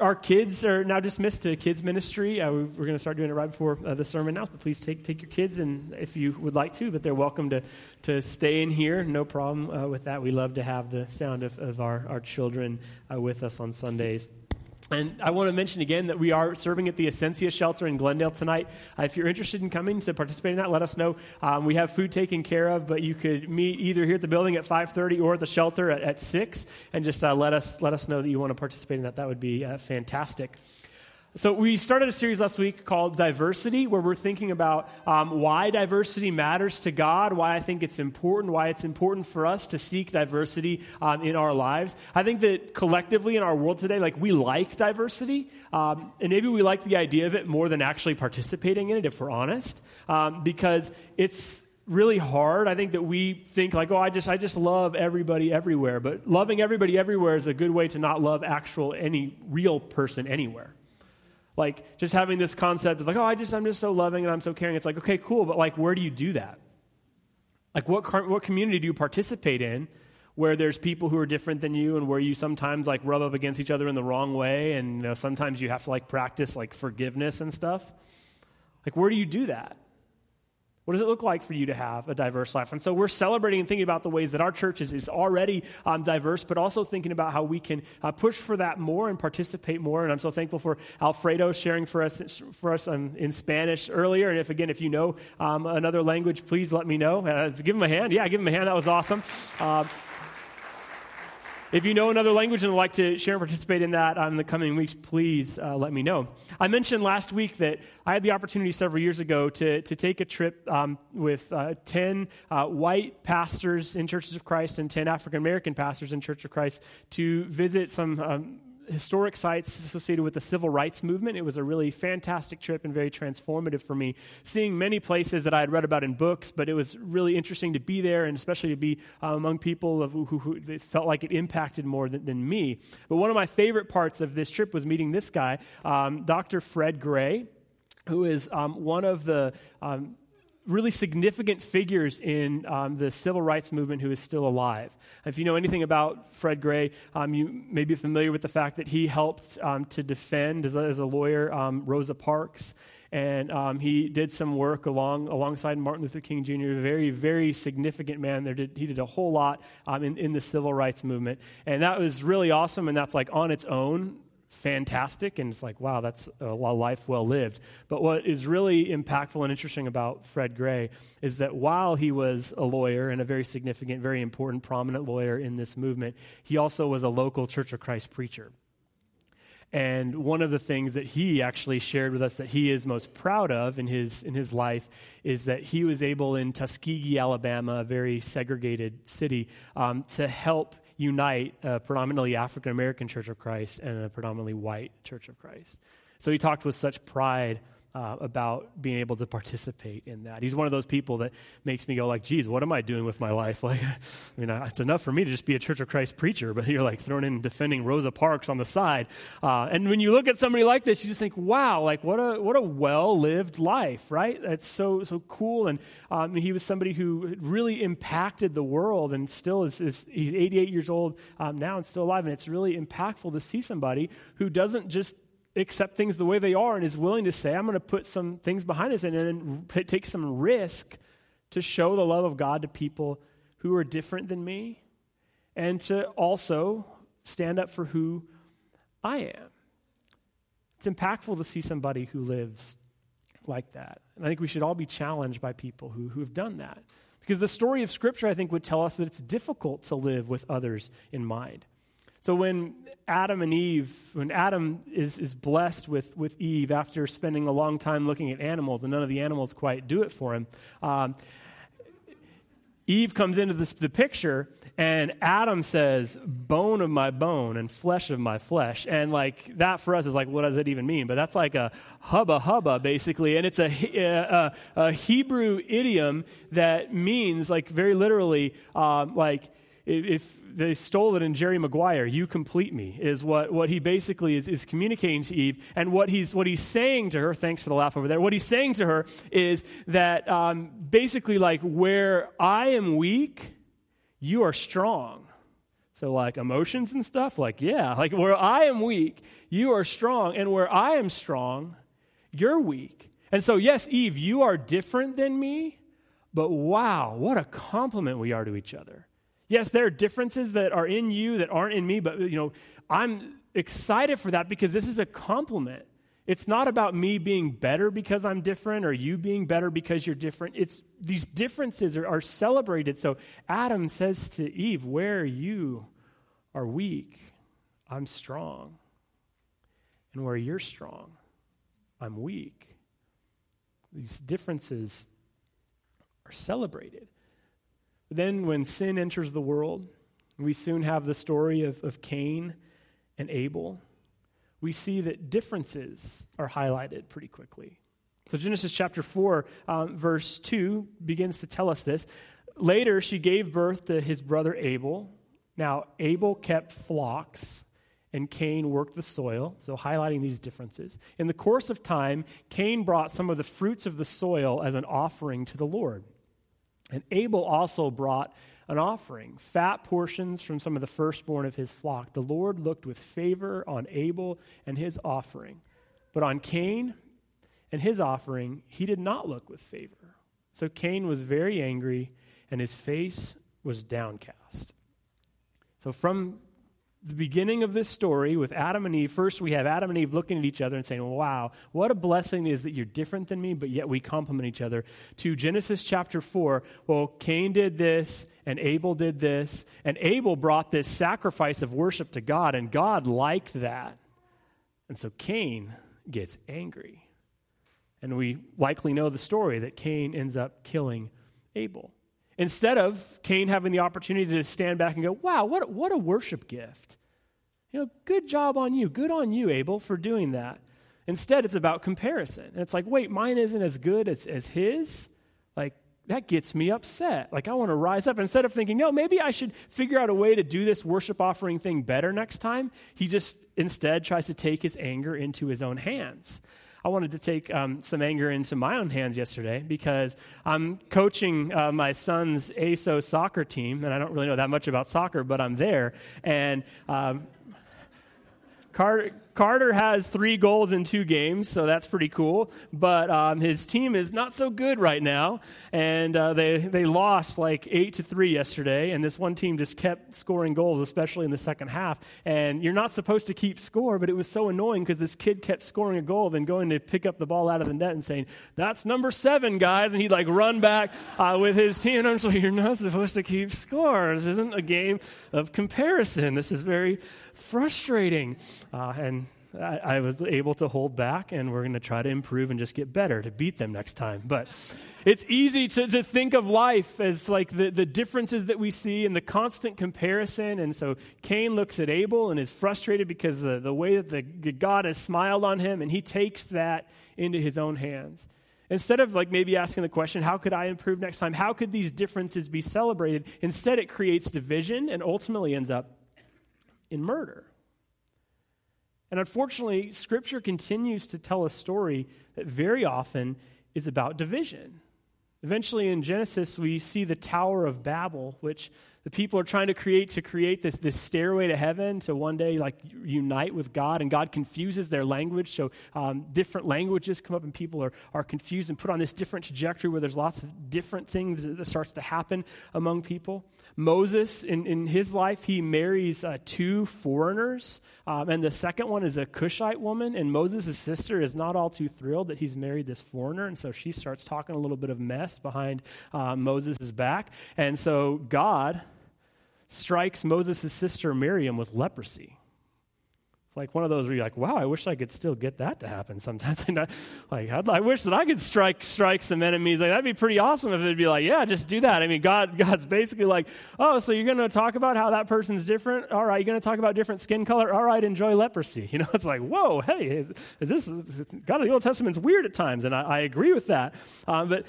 our kids are now dismissed to kids ministry. Uh, we're going to start doing it right before uh, the sermon now. But please take take your kids, and if you would like to, but they're welcome to to stay in here. No problem uh, with that. We love to have the sound of, of our our children uh, with us on Sundays. And I want to mention again that we are serving at the Ascencia Shelter in Glendale tonight. Uh, if you're interested in coming to participate in that, let us know. Um, we have food taken care of, but you could meet either here at the building at 5:30 or at the shelter at, at 6, and just uh, let us let us know that you want to participate in that. That would be uh, fantastic. So, we started a series last week called Diversity, where we're thinking about um, why diversity matters to God, why I think it's important, why it's important for us to seek diversity um, in our lives. I think that collectively in our world today, like we like diversity, um, and maybe we like the idea of it more than actually participating in it, if we're honest, um, because it's really hard. I think that we think like, oh, I just I just love everybody everywhere, but loving everybody everywhere is a good way to not love actual any real person anywhere like just having this concept of like, oh, I just I'm just so loving and I'm so caring. It's like, okay, cool, but like, where do you do that? Like, what what community do you participate in? Where there's people who are different than you, and where you sometimes like rub up against each other in the wrong way, and you know, sometimes you have to like practice like forgiveness and stuff. Like, where do you do that? What does it look like for you to have a diverse life? And so we're celebrating and thinking about the ways that our church is, is already um, diverse, but also thinking about how we can uh, push for that more and participate more. And I'm so thankful for Alfredo sharing for us for us in Spanish earlier. And if again, if you know um, another language, please let me know. Uh, give him a hand. Yeah, give him a hand. That was awesome. Uh, if you know another language and would like to share and participate in that in the coming weeks, please uh, let me know. I mentioned last week that I had the opportunity several years ago to, to take a trip um, with uh, 10 uh, white pastors in Churches of Christ and 10 African American pastors in Church of Christ to visit some um, historic sites associated with the civil rights movement. It was a really fantastic trip and very transformative for me. Seeing many places that I had read about in books, but it was really interesting to be there and especially to be uh, among people who, who, who felt like it impacted more than, than, me. But one of my favorite parts of this trip was meeting this guy, um, Dr. Fred Gray, who is um, one of the um, really significant figures in um, the civil rights movement who is still alive. If you know anything about Fred Gray, um, you may be familiar with the fact that he helped um, to defend, as a, as a lawyer, um, Rosa Parks. And um, he did some work along alongside Martin Luther King Jr., a very, very significant man. There did, he did a whole lot um, in, in the civil rights movement. And that was really awesome, and that's like on its own fantastic and it's like wow that's a life well lived. But what is really impactful and interesting about fred gray is that while he was a lawyer and a very significant very important prominent lawyer in this movement he also was a local church of christ preacher. And one of the things that he actually shared with us that he is most proud of in his, in his life is that he was able in Tuskegee, Alabama, a very segregated city, um, to help unite a predominantly African American Church of Christ and a predominantly white Church of Christ. So he talked with such pride uh, about being able to participate in that. He's one of those people that makes me go like, "Geez, what am I doing with my life?" Like, I mean, it's enough for me to just be a Church of Christ preacher, but you're like throwing in defending Rosa Parks on the side. Uh, and when you look at somebody like this, you just think, "Wow, like what a what a well lived life, right?" That's so so cool. And um, he was somebody who really impacted the world, and still is, is he's 88 years old um, now and still alive. And it's really impactful to see somebody who doesn't just accept things the way they are and is willing to say, I'm going to put some things behind us and, and take some risk to show the love of God to people who are different than me and to also stand up for who I am. It's impactful to see somebody who lives like that. And I think we should all be challenged by people who, who have done that. Because the story of Scripture, I think, would tell us that it's difficult to live with others in mind. So when Adam and Eve, when Adam is, is blessed with, with Eve after spending a long time looking at animals, and none of the animals quite do it for him, um, Eve comes into this, the picture, and Adam says, bone of my bone and flesh of my flesh. And like that for us is like, what does it even mean? But that's like a hubba hubba, basically. And it's a, a, a Hebrew idiom that means, like very literally, um, like, if they stole it in Jerry Maguire, you complete me, is what, what he basically is, is communicating to Eve. And what he's, what he's saying to her, thanks for the laugh over there, what he's saying to her is that um, basically, like, where I am weak, you are strong. So, like emotions and stuff, like, yeah, like where I am weak, you are strong. And where I am strong, you're weak. And so, yes, Eve, you are different than me, but wow, what a compliment we are to each other. Yes, there are differences that are in you that aren't in me, but you know, I'm excited for that because this is a compliment. It's not about me being better because I'm different or you being better because you're different. It's these differences are, are celebrated. So Adam says to Eve, Where you are weak, I'm strong. And where you're strong, I'm weak. These differences are celebrated. Then, when sin enters the world, we soon have the story of, of Cain and Abel we see that differences are highlighted pretty quickly. So, Genesis chapter 4, um, verse 2 begins to tell us this. Later, she gave birth to his brother Abel. Now, Abel kept flocks, and Cain worked the soil, so highlighting these differences. In the course of time, Cain brought some of the fruits of the soil as an offering to the Lord. And Abel also brought an offering, fat portions from some of the firstborn of his flock. The Lord looked with favor on Abel and his offering, but on Cain and his offering, he did not look with favor. So Cain was very angry, and his face was downcast. So, from the beginning of this story with Adam and Eve, first we have Adam and Eve looking at each other and saying, Wow, what a blessing is that you're different than me, but yet we complement each other. To Genesis chapter 4, well, Cain did this, and Abel did this, and Abel brought this sacrifice of worship to God, and God liked that. And so Cain gets angry. And we likely know the story that Cain ends up killing Abel. Instead of Cain having the opportunity to stand back and go, wow, what, what a worship gift. You know, good job on you. Good on you, Abel, for doing that. Instead, it's about comparison. And it's like, wait, mine isn't as good as, as his? Like, that gets me upset. Like, I want to rise up. Instead of thinking, no, maybe I should figure out a way to do this worship offering thing better next time, he just instead tries to take his anger into his own hands. I wanted to take um, some anger into my own hands yesterday because I'm coaching uh, my son's AYSO soccer team, and I don't really know that much about soccer, but I'm there. And um, Carter, Carter has three goals in two games, so that's pretty cool. But um, his team is not so good right now, and uh, they they lost like eight to three yesterday. And this one team just kept scoring goals, especially in the second half. And you're not supposed to keep score, but it was so annoying because this kid kept scoring a goal, then going to pick up the ball out of the net and saying, "That's number seven, guys," and he'd like run back uh, with his team. And I'm like, "You're not supposed to keep score. This isn't a game of comparison. This is very frustrating." Uh, and I, I, was able to hold back, and we're going to try to improve and just get better to beat them next time. But it's easy to, to think of life as like the, the differences that we see and the constant comparison. And so Cain looks at Abel and is frustrated because the, the way that the, God has smiled on him, and he takes that into his own hands. Instead of like maybe asking the question, how could I improve next time? How could these differences be celebrated? Instead, it creates division and ultimately ends up in murder. And unfortunately, Scripture continues to tell a story that very often is about division. Eventually, in Genesis, we see the Tower of Babel, which the people are trying to create to create this, this stairway to heaven to one day like unite with God, and God confuses their language. So um, different languages come up, and people are, are confused and put on this different trajectory where there's lots of different things that starts to happen among people. Moses, in, in his life, he marries uh, two foreigners, um, and the second one is a Cushite woman, and Moses' sister is not all too thrilled that he's married this foreigner, and so she starts talking a little bit of mess behind uh, Moses' back. And so God strikes Moses' sister Miriam with leprosy. Like one of those where you're like, wow, I wish I could still get that to happen sometimes. like, i wish that I could strike strike some enemies. Like, that'd be pretty awesome if it'd be like, yeah, just do that. I mean, God, God's basically like, oh, so you're going to talk about how that person's different? All right, you're going to talk about different skin color? All right, enjoy leprosy. You know, it's like, whoa, hey, is, is this, God of the Old Testament's weird at times, and I, I agree with that. Um, but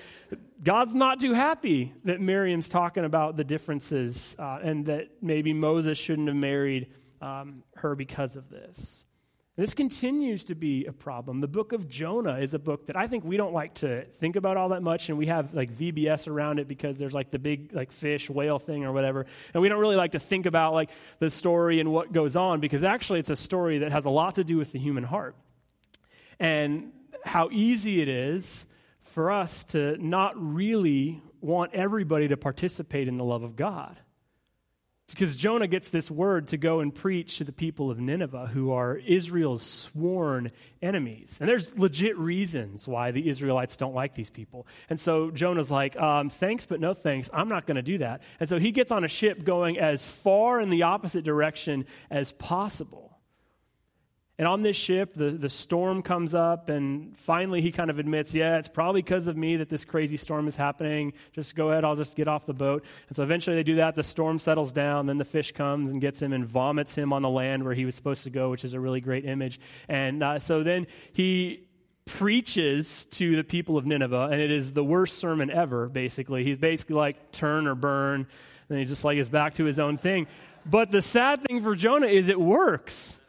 God's not too happy that Miriam's talking about the differences uh, and that maybe Moses shouldn't have married um, her because of this. This continues to be a problem. The book of Jonah is a book that I think we don't like to think about all that much, and we have like VBS around it because there's like the big like fish whale thing or whatever, and we don't really like to think about like the story and what goes on because actually it's a story that has a lot to do with the human heart and how easy it is for us to not really want everybody to participate in the love of God. Because Jonah gets this word to go and preach to the people of Nineveh, who are Israel's sworn enemies. And there's legit reasons why the Israelites don't like these people. And so Jonah's like, um, thanks, but no thanks. I'm not going to do that. And so he gets on a ship going as far in the opposite direction as possible. And on this ship, the, the storm comes up, and finally he kind of admits, Yeah, it's probably because of me that this crazy storm is happening. Just go ahead, I'll just get off the boat. And so eventually they do that. The storm settles down. Then the fish comes and gets him and vomits him on the land where he was supposed to go, which is a really great image. And uh, so then he preaches to the people of Nineveh, and it is the worst sermon ever, basically. He's basically like, Turn or burn. And he just like is back to his own thing. But the sad thing for Jonah is it works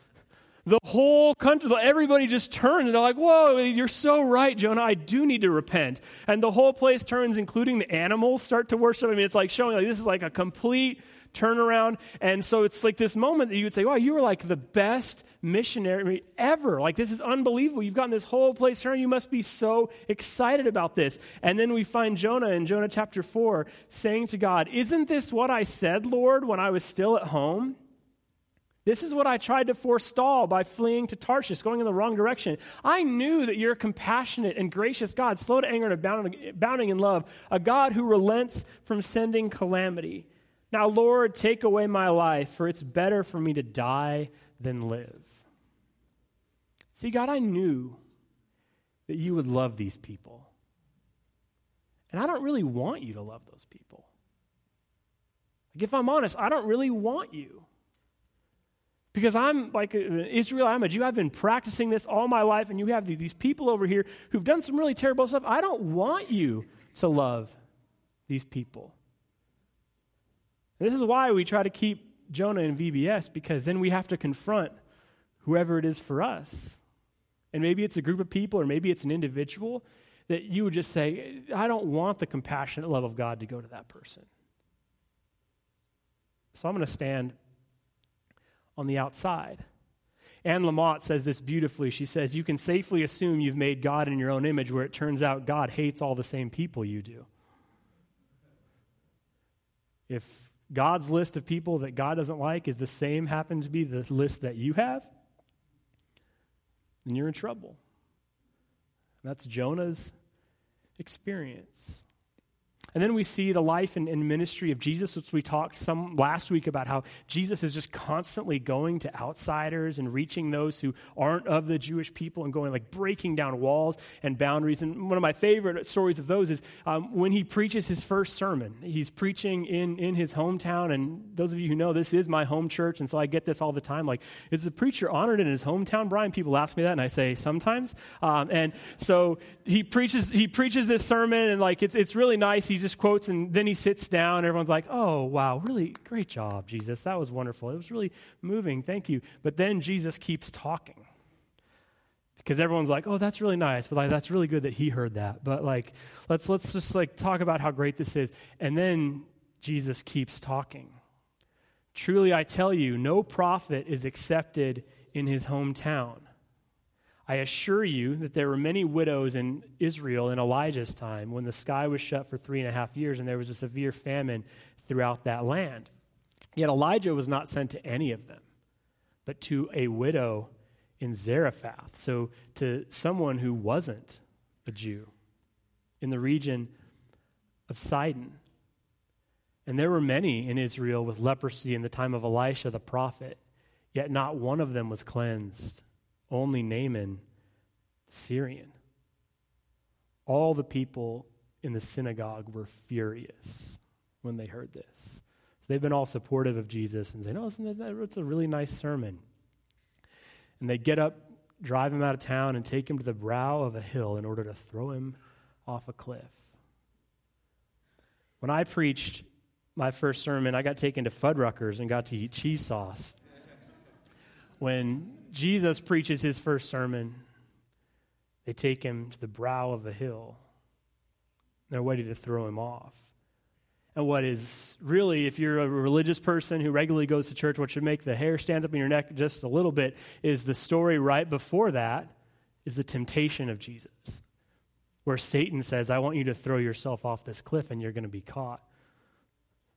the whole country, everybody just turns and they're like, Whoa, you're so right, Jonah. I do need to repent. And the whole place turns, including the animals, start to worship. I mean, it's like showing like this is like a complete turnaround. And so it's like this moment that you would say, Wow, you were like the best missionary ever. Like, this is unbelievable. You've gotten this whole place turned. You must be so excited about this. And then we find Jonah in Jonah chapter 4 saying to God, Isn't this what I said, Lord, when I was still at home? This is what I tried to forestall by fleeing to Tarshish, going in the wrong direction. I knew that you're a compassionate and gracious God, slow to anger and abounding, abounding in love, a God who relents from sending calamity. Now, Lord, take away my life, for it's better for me to die than live. See, God, I knew that you would love these people. And I don't really want you to love those people. Like, if I'm honest, I don't really want you. Because I'm like an Israel, I'm a Jew. I've been practicing this all my life, and you have these people over here who've done some really terrible stuff. I don't want you to love these people. This is why we try to keep Jonah in VBS, because then we have to confront whoever it is for us. And maybe it's a group of people, or maybe it's an individual that you would just say, I don't want the compassionate love of God to go to that person. So I'm going to stand on the outside. Anne Lamott says this beautifully. She says, You can safely assume you've made God in your own image, where it turns out God hates all the same people you do. If God's list of people that God doesn't like is the same, happens to be the list that you have, then you're in trouble. That's Jonah's experience. And then we see the life and, and, ministry of Jesus, which we talked some last week about how Jesus is just constantly going to outsiders and reaching those who aren't of the Jewish people and going like breaking down walls and boundaries. And one of my favorite stories of those is um, when he preaches his first sermon. He's preaching in, in his hometown. And those of you who know, this is my home church. And so I get this all the time. Like, is the preacher honored in his hometown, Brian? People ask me that, and I say sometimes. Um, and so he preaches, he preaches this sermon, and like it's, it's really nice. He just quotes and then he sits down. Everyone's like, oh, wow, really great job, Jesus. That was wonderful. It was really moving. Thank you. But then Jesus keeps talking because everyone's like, oh, that's really nice. But like, that's really good that he heard that. But like, let's, let's just like talk about how great this is. And then Jesus keeps talking. Truly, I tell you, no prophet is accepted in his hometown. I assure you that there were many widows in Israel in Elijah's time when the sky was shut for three and a half years and there was a severe famine throughout that land. Yet Elijah was not sent to any of them, but to a widow in Zarephath. So to someone who wasn't a Jew in the region of Sidon. And there were many in Israel with leprosy in the time of Elisha the prophet, yet not one of them was cleansed only Naaman, Syrian. All the people in the synagogue were furious when they heard this. So they've been all supportive of Jesus and saying, Oh, that's a really nice sermon. And they get up, drive him out of town, and take him to the brow of a hill in order to throw him off a cliff. When I preached my first sermon, I got taken to Fuddruckers and got to eat cheese sauce. when Jesus preaches his first sermon, they take him to the brow of a hill. They're ready to throw him off. And what is really, if you're a religious person who regularly goes to church, what should make the hair stand up in your neck just a little bit is the story right before that is the temptation of Jesus, where Satan says, I want you to throw yourself off this cliff and you're going to be caught.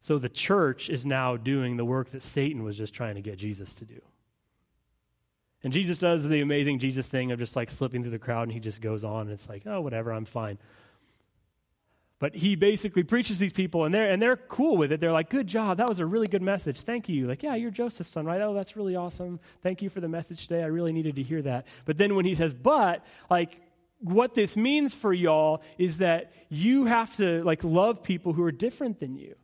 So the church is now doing the work that Satan was just trying to get Jesus to do. And Jesus does the amazing Jesus thing of just like slipping through the crowd and he just goes on and it's like, oh, whatever, I'm fine. But he basically preaches these people, and they're, and they're cool with it. They're like, good job. That was a really good message. Thank you. Like, yeah, you're Joseph's son, right? Oh, that's really awesome. Thank you for the message today. I really needed to hear that. But then when he says, but, like, what this means for y'all is that you have to, like, love people who are different than you.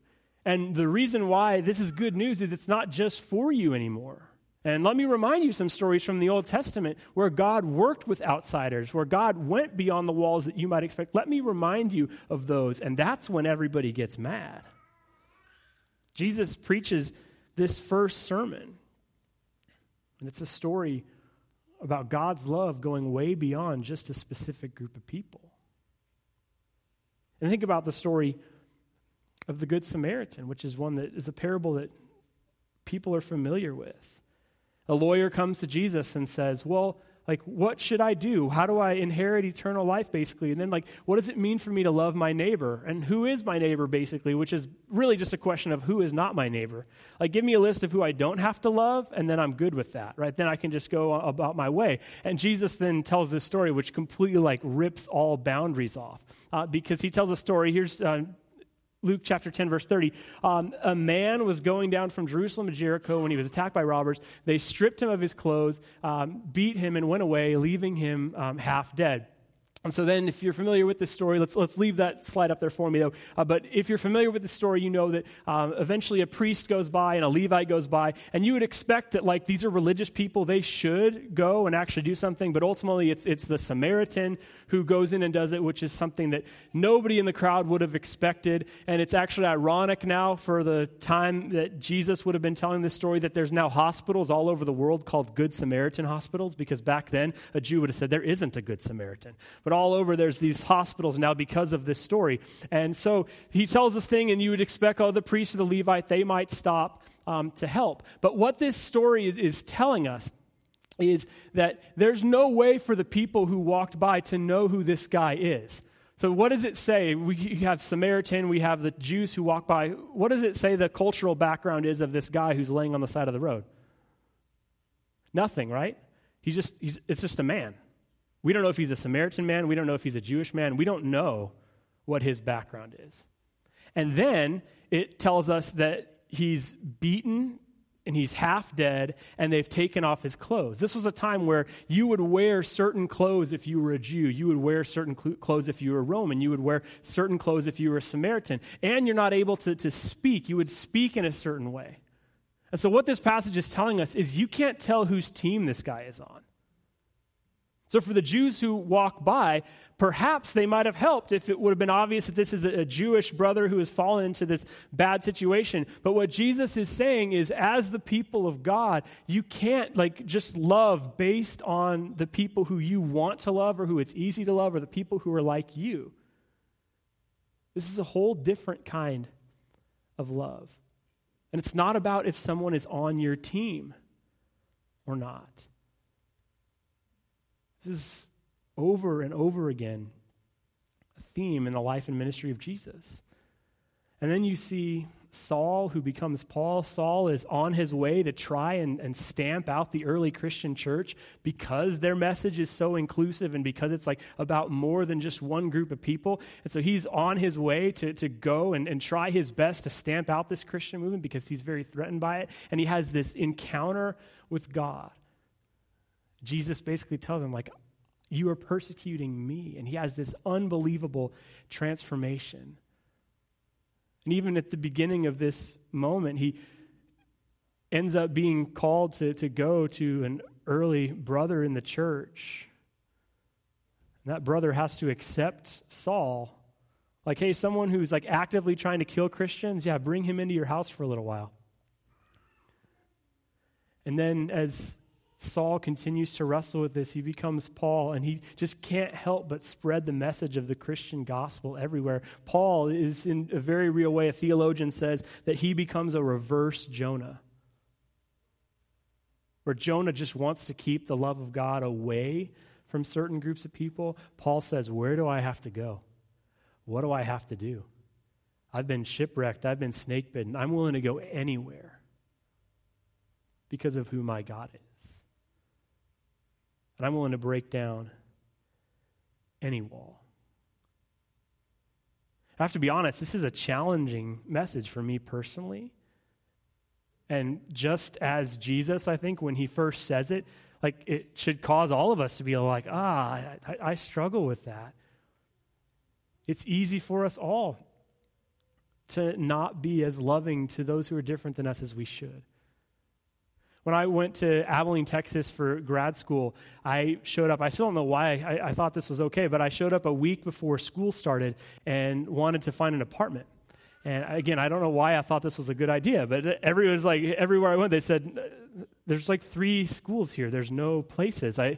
And the reason why this is good news is it's not just for you anymore. And let me remind you some stories from the Old Testament where God worked with outsiders, where God went beyond the walls that you might expect. Let me remind you of those. And that's when everybody gets mad. Jesus preaches this first sermon. And it's a story about God's love going way beyond just a specific group of people. And think about the story of the Good Samaritan, which is one that is a parable that people are familiar with. A lawyer comes to Jesus and says, Well, like, what should I do? How do I inherit eternal life, basically? And then, like, what does it mean for me to love my neighbor? And who is my neighbor, basically? Which is really just a question of who is not my neighbor. Like, give me a list of who I don't have to love, and then I'm good with that, right? Then I can just go about my way. And Jesus then tells this story, which completely, like, rips all boundaries off. Uh, because he tells a story. Here's uh, Luke chapter 10, verse 30. Um, a man was going down from Jerusalem to Jericho when he was attacked by robbers. They stripped him of his clothes, um, beat him, and went away, leaving him um, half dead. And so then, if you're familiar with this story, let's, let's leave that slide up there for me, though. Uh, but if you're familiar with the story, you know that um, eventually a priest goes by and a Levite goes by, and you would expect that, like, these are religious people, they should go and actually do something, but ultimately it's, it's the Samaritan who goes in and does it, which is something that nobody in the crowd would have expected. And it's actually ironic now for the time that Jesus would have been telling this story that there's now hospitals all over the world called Good Samaritan hospitals, because back then a Jew would have said there isn't a Good Samaritan. But but all over there's these hospitals now because of this story. And so he tells this thing, and you would expect, oh, the priest or the Levite, they might stop um, to help. But what this story is, is telling us is that there's no way for the people who walked by to know who this guy is. So, what does it say? We have Samaritan, we have the Jews who walk by. What does it say the cultural background is of this guy who's laying on the side of the road? Nothing, right? He's just, he's, it's just a man. We don't know if he's a Samaritan man. We don't know if he's a Jewish man. We don't know what his background is. And then it tells us that he's beaten and he's half dead and they've taken off his clothes. This was a time where you would wear certain clothes if you were a Jew. You would wear certain cl- clothes if you were a Roman. You would wear certain clothes if you were a Samaritan. And you're not able to, to speak. You would speak in a certain way. And so, what this passage is telling us is you can't tell whose team this guy is on. So, for the Jews who walk by, perhaps they might have helped if it would have been obvious that this is a Jewish brother who has fallen into this bad situation. But what Jesus is saying is, as the people of God, you can't like just love based on the people who you want to love or who it's easy to love or the people who are like you. This is a whole different kind of love. And it's not about if someone is on your team or not. This is over and over again a theme in the life and ministry of Jesus. And then you see Saul, who becomes Paul. Saul is on his way to try and, and stamp out the early Christian church because their message is so inclusive and because it's like about more than just one group of people. And so he's on his way to, to go and, and try his best to stamp out this Christian movement because he's very threatened by it. And he has this encounter with God. Jesus basically tells him, like, you are persecuting me. And he has this unbelievable transformation. And even at the beginning of this moment, he ends up being called to, to go to an early brother in the church. And that brother has to accept Saul. Like, hey, someone who's like actively trying to kill Christians, yeah, bring him into your house for a little while. And then as Saul continues to wrestle with this. He becomes Paul, and he just can't help but spread the message of the Christian gospel everywhere. Paul is, in a very real way, a theologian says that he becomes a reverse Jonah, where Jonah just wants to keep the love of God away from certain groups of people. Paul says, Where do I have to go? What do I have to do? I've been shipwrecked, I've been snake bitten. I'm willing to go anywhere because of who my God is. And I'm willing to break down any wall. I have to be honest, this is a challenging message for me personally. And just as Jesus, I think, when he first says it, like it should cause all of us to be like, ah, I, I struggle with that. It's easy for us all to not be as loving to those who are different than us as we should. When I went to Abilene, Texas for grad school, I showed up. I still don't know why I, I thought this was okay, but I showed up a week before school started and wanted to find an apartment. And again, I don't know why I thought this was a good idea, but everyone's like, everywhere I went, they said, there's like three schools here. There's no places. I,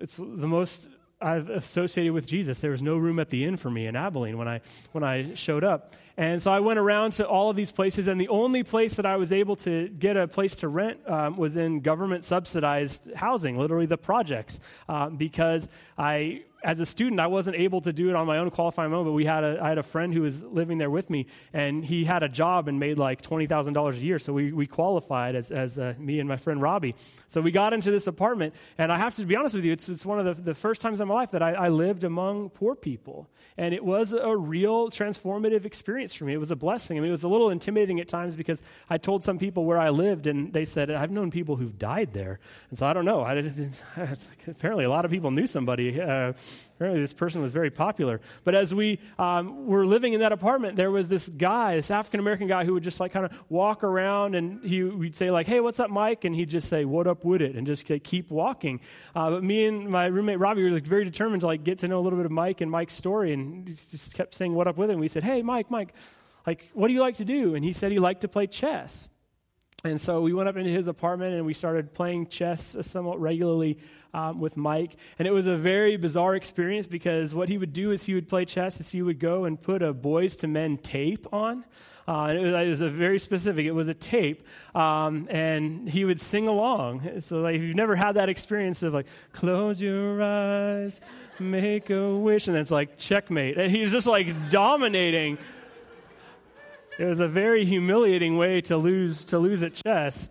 it's the most I've associated with Jesus. There was no room at the inn for me in Abilene when I, when I showed up. And so I went around to all of these places, and the only place that I was able to get a place to rent um, was in government subsidized housing, literally the projects, uh, because I as a student, I wasn't able to do it on my own qualifying moment, but we had a, I had a friend who was living there with me, and he had a job and made like $20,000 a year. So we, we qualified as, as uh, me and my friend Robbie. So we got into this apartment, and I have to be honest with you, it's, it's one of the, the first times in my life that I, I lived among poor people. And it was a real transformative experience for me. It was a blessing. I mean, it was a little intimidating at times because I told some people where I lived, and they said, I've known people who've died there. And so I don't know. I, apparently, a lot of people knew somebody. Uh, Apparently, this person was very popular. But as we um, were living in that apartment, there was this guy, this African American guy, who would just like kind of walk around and he would say like, "Hey, what's up, Mike?" And he'd just say, "What up with it?" and just keep walking. Uh, but me and my roommate Robbie were like very determined to like get to know a little bit of Mike and Mike's story, and just kept saying, "What up with it?" And we said, "Hey, Mike, Mike." Like, what do you like to do? And he said he liked to play chess. And so we went up into his apartment and we started playing chess somewhat regularly um, with Mike. And it was a very bizarre experience because what he would do is he would play chess is he would go and put a Boyz II Men tape on. Uh, and it was, it was, a very specific. It was a tape, um, and he would sing along. So, like, if you've never had that experience of like, close your eyes, make a wish, and it's like checkmate, and he's just like dominating it was a very humiliating way to lose to lose at chess.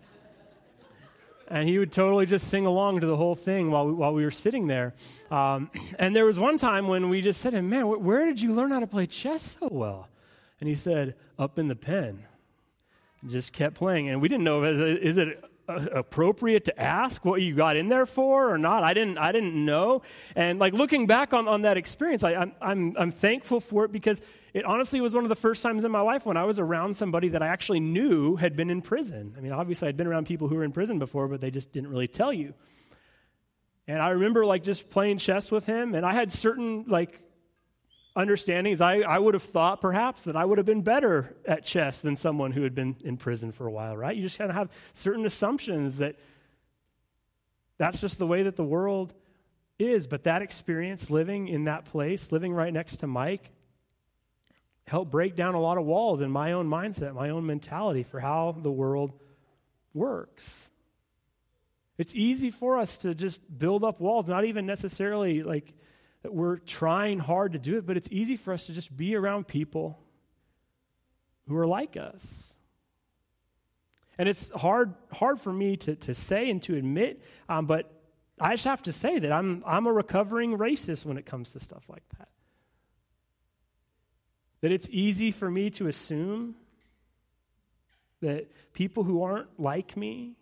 And he would totally just sing along to the whole thing while we, while we were sitting there. Um, and there was one time when we just said to him, Man, wh- where did you learn how to play chess so well? And he said, Up in the pen. And just kept playing. And we didn't know, is it Uh, appropriate to ask what you got in there for or not. I didn't, I didn't know. And like looking back on, on that experience, I, I'm, I'm, I'm thankful for it because it honestly was one of the first times in my life when I was around somebody that I actually knew had been in prison. I mean, obviously I'd been around people who were in prison before, but they just didn't really tell you. And I remember like just playing chess with him, and I had certain like understandings. I, I would have thought perhaps that I would have been better at chess than someone who had been in prison for a while, right? You just kind of have certain assumptions that that's just the way that the world is. But that experience living in that place, living right next to Mike, helped break down a lot of walls in my own mindset, my own mentality for how the world works. It's easy for us to just build up walls, not even necessarily like that we're trying hard to do it, but it's easy for us to just be around people who are like us. And it's hard, hard for me to, to say and to admit, um, but I just have to say that I'm, I'm a recovering racist when it comes to stuff like that. That it's easy for me to assume that people who aren't like me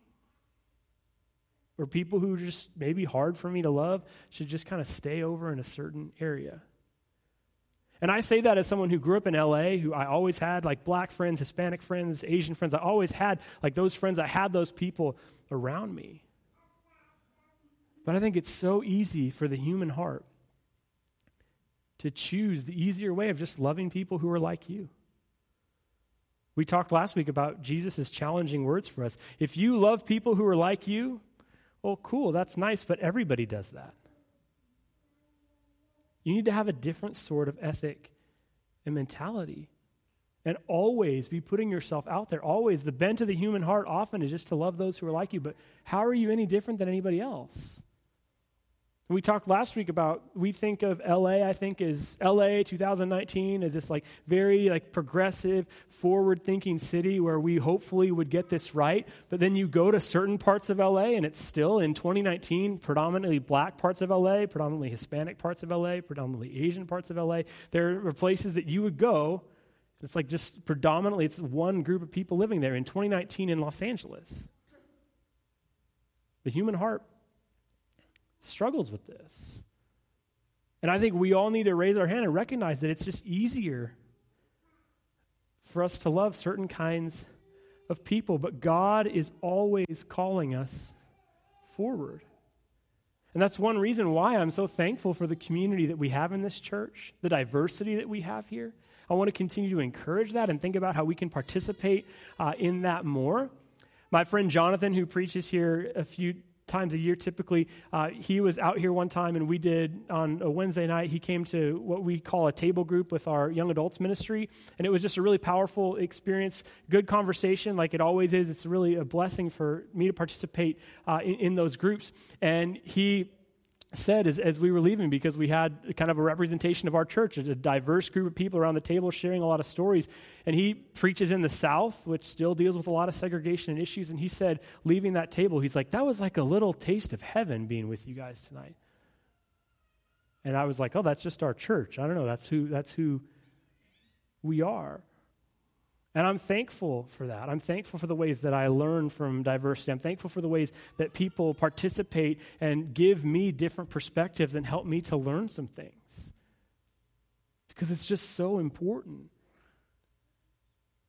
or people who just maybe hard for me to love should just kind of stay over in a certain area. And I say that as someone who grew up in LA, who I always had like black friends, Hispanic friends, Asian friends. I always had like those friends. I had those people around me. But I think it's so easy for the human heart to choose the easier way of just loving people who are like you. We talked last week about Jesus' challenging words for us. If you love people who are like you, Well, cool, that's nice, but everybody does that. You need to have a different sort of ethic and mentality. And always be putting yourself out there. Always. The bent of the human heart often is just to love those who are like you. But how are you any different than anybody else? We talked last week about we think of LA, I think, is LA 2019 as this like very like progressive, forward-thinking city where we hopefully would get this right. But then you go to certain parts of LA and it's still in 2019 predominantly black parts of LA, predominantly Hispanic parts of LA, predominantly Asian parts of LA. There are places that you would go. It's like just predominantly it's one group of people living there in 2019 in Los Angeles. The human heart struggles with this. And I think we all need to raise our hand and recognize that it's just easier for us to love certain kinds of people, but God is always calling us forward. And that's one reason why I'm so thankful for the community that we have in this church, the diversity that we have here. I want to continue to encourage that and think about how we can participate uh, in that more. My friend Jonathan, who preaches here a few times a year typically. Uh, he was out here one time, and we did on a Wednesday night, he came to what we call a table group with our young adults ministry. And it was just a really powerful experience, good conversation, like it always is. It's really a blessing for me to participate uh, in, in those groups. And he said as, as we were leaving because we had kind of a representation of our church, a diverse group of people around the table sharing a lot of stories. And he preaches in the South, which still deals with a lot of segregation and issues. And he said, leaving that table, he's like, that was like a little taste of heaven being with you guys tonight. And I was like, oh, that's just our church. I don't know. That's who, that's who we are. And I'm thankful for that. I'm thankful for the ways that I learn from diversity. I'm thankful for the ways that people participate and give me different perspectives and help me to learn some things. Because it's just so important.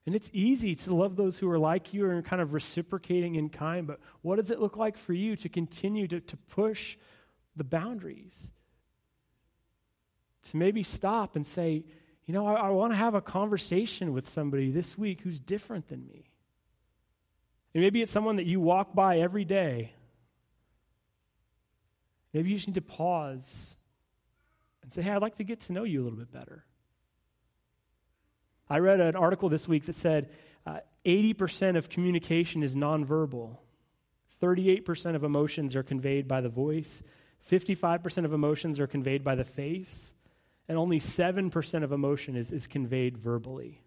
And it's easy to love those who are like you and kind of reciprocating in kind, but what does it look like for you to continue to, to push the boundaries? To maybe stop and say, you know, I, I want to have a conversation with somebody this week who's different than me. And maybe it's someone that you walk by every day. Maybe you just need to pause and say, hey, I'd like to get to know you a little bit better. I read an article this week that said uh, 80% of communication is nonverbal, 38% of emotions are conveyed by the voice, 55% of emotions are conveyed by the face, and only 7% of emotion is, is conveyed verbally.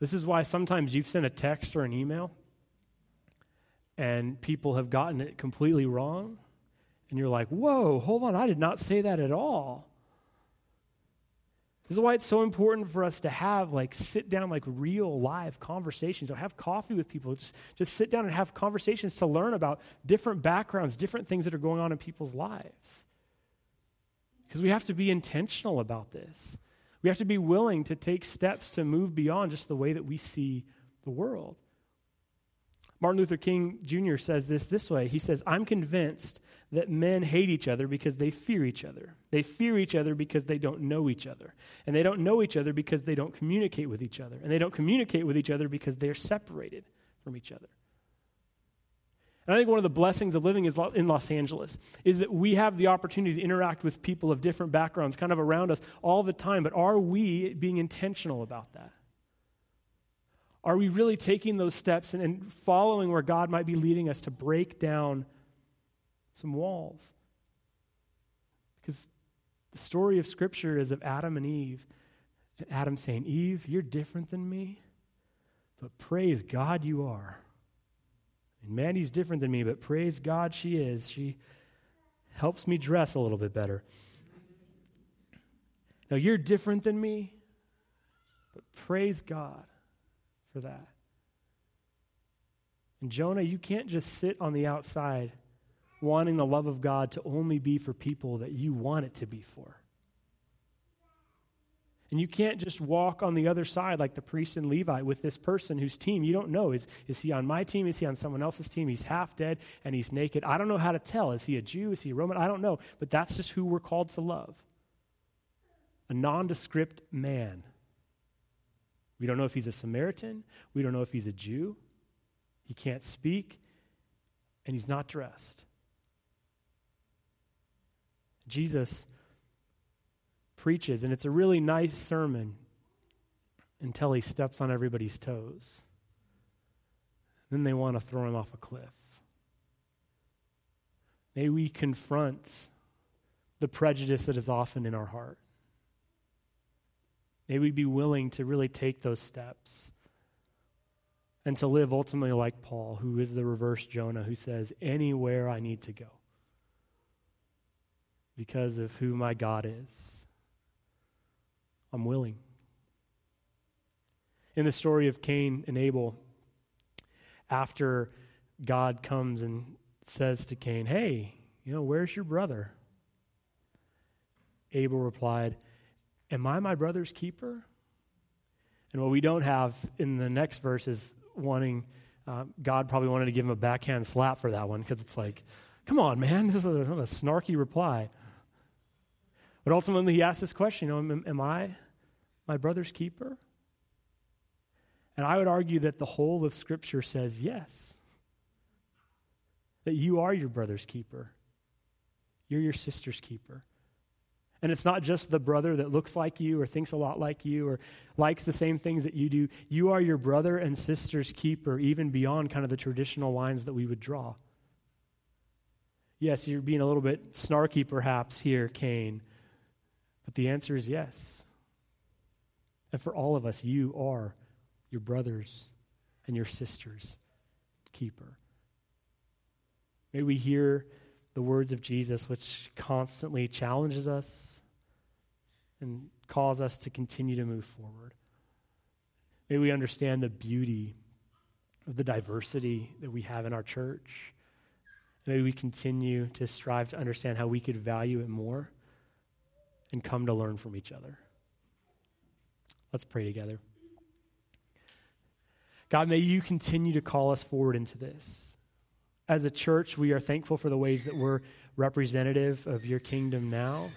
This is why sometimes you've sent a text or an email and people have gotten it completely wrong. And you're like, whoa, hold on, I did not say that at all. This is why it's so important for us to have like sit down like real live conversations or have coffee with people. Just, just sit down and have conversations to learn about different backgrounds, different things that are going on in people's lives. Because we have to be intentional about this. We have to be willing to take steps to move beyond just the way that we see the world. Martin Luther King Jr. says this this way He says, I'm convinced that men hate each other because they fear each other. They fear each other because they don't know each other. And they don't know each other because they don't communicate with each other. And they don't communicate with each other because they're separated from each other. And I think one of the blessings of living is in Los Angeles is that we have the opportunity to interact with people of different backgrounds kind of around us all the time. But are we being intentional about that? Are we really taking those steps and, and following where God might be leading us to break down some walls? Because the story of Scripture is of Adam and Eve. And Adam saying, Eve, you're different than me, but praise God you are. And Mandy's different than me, but praise God she is. She helps me dress a little bit better. Now, you're different than me, but praise God for that. And Jonah, you can't just sit on the outside wanting the love of God to only be for people that you want it to be for. And you can't just walk on the other side like the priest and Levi with this person whose team you don't know. Is, is he on my team? Is he on someone else's team? He's half dead and he's naked. I don't know how to tell. Is he a Jew? Is he a Roman? I don't know. But that's just who we're called to love a nondescript man. We don't know if he's a Samaritan. We don't know if he's a Jew. He can't speak. and he's not dressed. Jesus preaches, and it's a really nice sermon until he steps on everybody's toes. Then they want to throw him off a cliff. May we confront the prejudice that is often in our heart. May we be willing to really take those steps and to live ultimately like Paul, who is the reverse Jonah, who says, Anywhere I need to go because of who my God is. I'm willing. In the story of Cain and Abel, after God comes and says to Cain, Hey, you know, where's your brother? Abel replied, Am I my brother's keeper? And what we don't have in the next verse is wanting, uh, God probably wanted to give him a backhand slap for that one because it's like, come on, man, this is a, a snarky reply. But ultimately, he asked this question you know, am, am I my brother's keeper? And I would argue that the whole of Scripture says yes. That you are your brother's keeper, you're your sister's keeper. And it's not just the brother that looks like you or thinks a lot like you or likes the same things that you do. You are your brother and sister's keeper, even beyond kind of the traditional lines that we would draw. Yes, you're being a little bit snarky perhaps here, Cain, but the answer is yes. And for all of us, you are your brother's and your sister's keeper. May we hear the words of Jesus, which constantly challenges us and calls us to continue to move forward. May we understand the beauty of the diversity that we have in our church. May we continue to strive to understand how we could value it more and come to learn from each other. Let's pray together. God, may you continue to call us forward into this. As a church, we are thankful for the ways that we're representative of your kingdom now,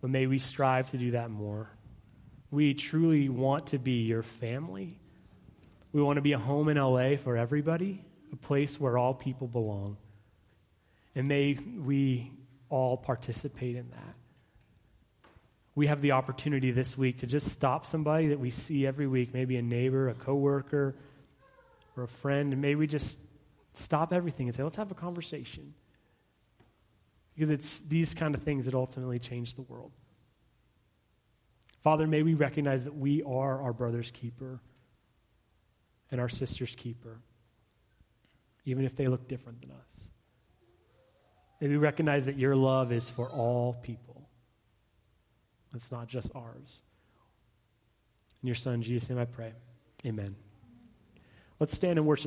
but may we strive to do that more. We truly want to be your family. We want to be a home in LA for everybody, a place where all people belong. And may we all participate in that. We have the opportunity this week to just stop somebody that we see every week, maybe a neighbor, a coworker, or a friend, and maybe we just stop everything and say, let's have a conversation. Because it's these kind of things that ultimately change the world. Father, may we recognize that we are our brother's keeper and our sister's keeper, even if they look different than us. May we recognize that your love is for all people, it's not just ours. In your Son, Jesus' name I pray. Amen. Let's stand and worship.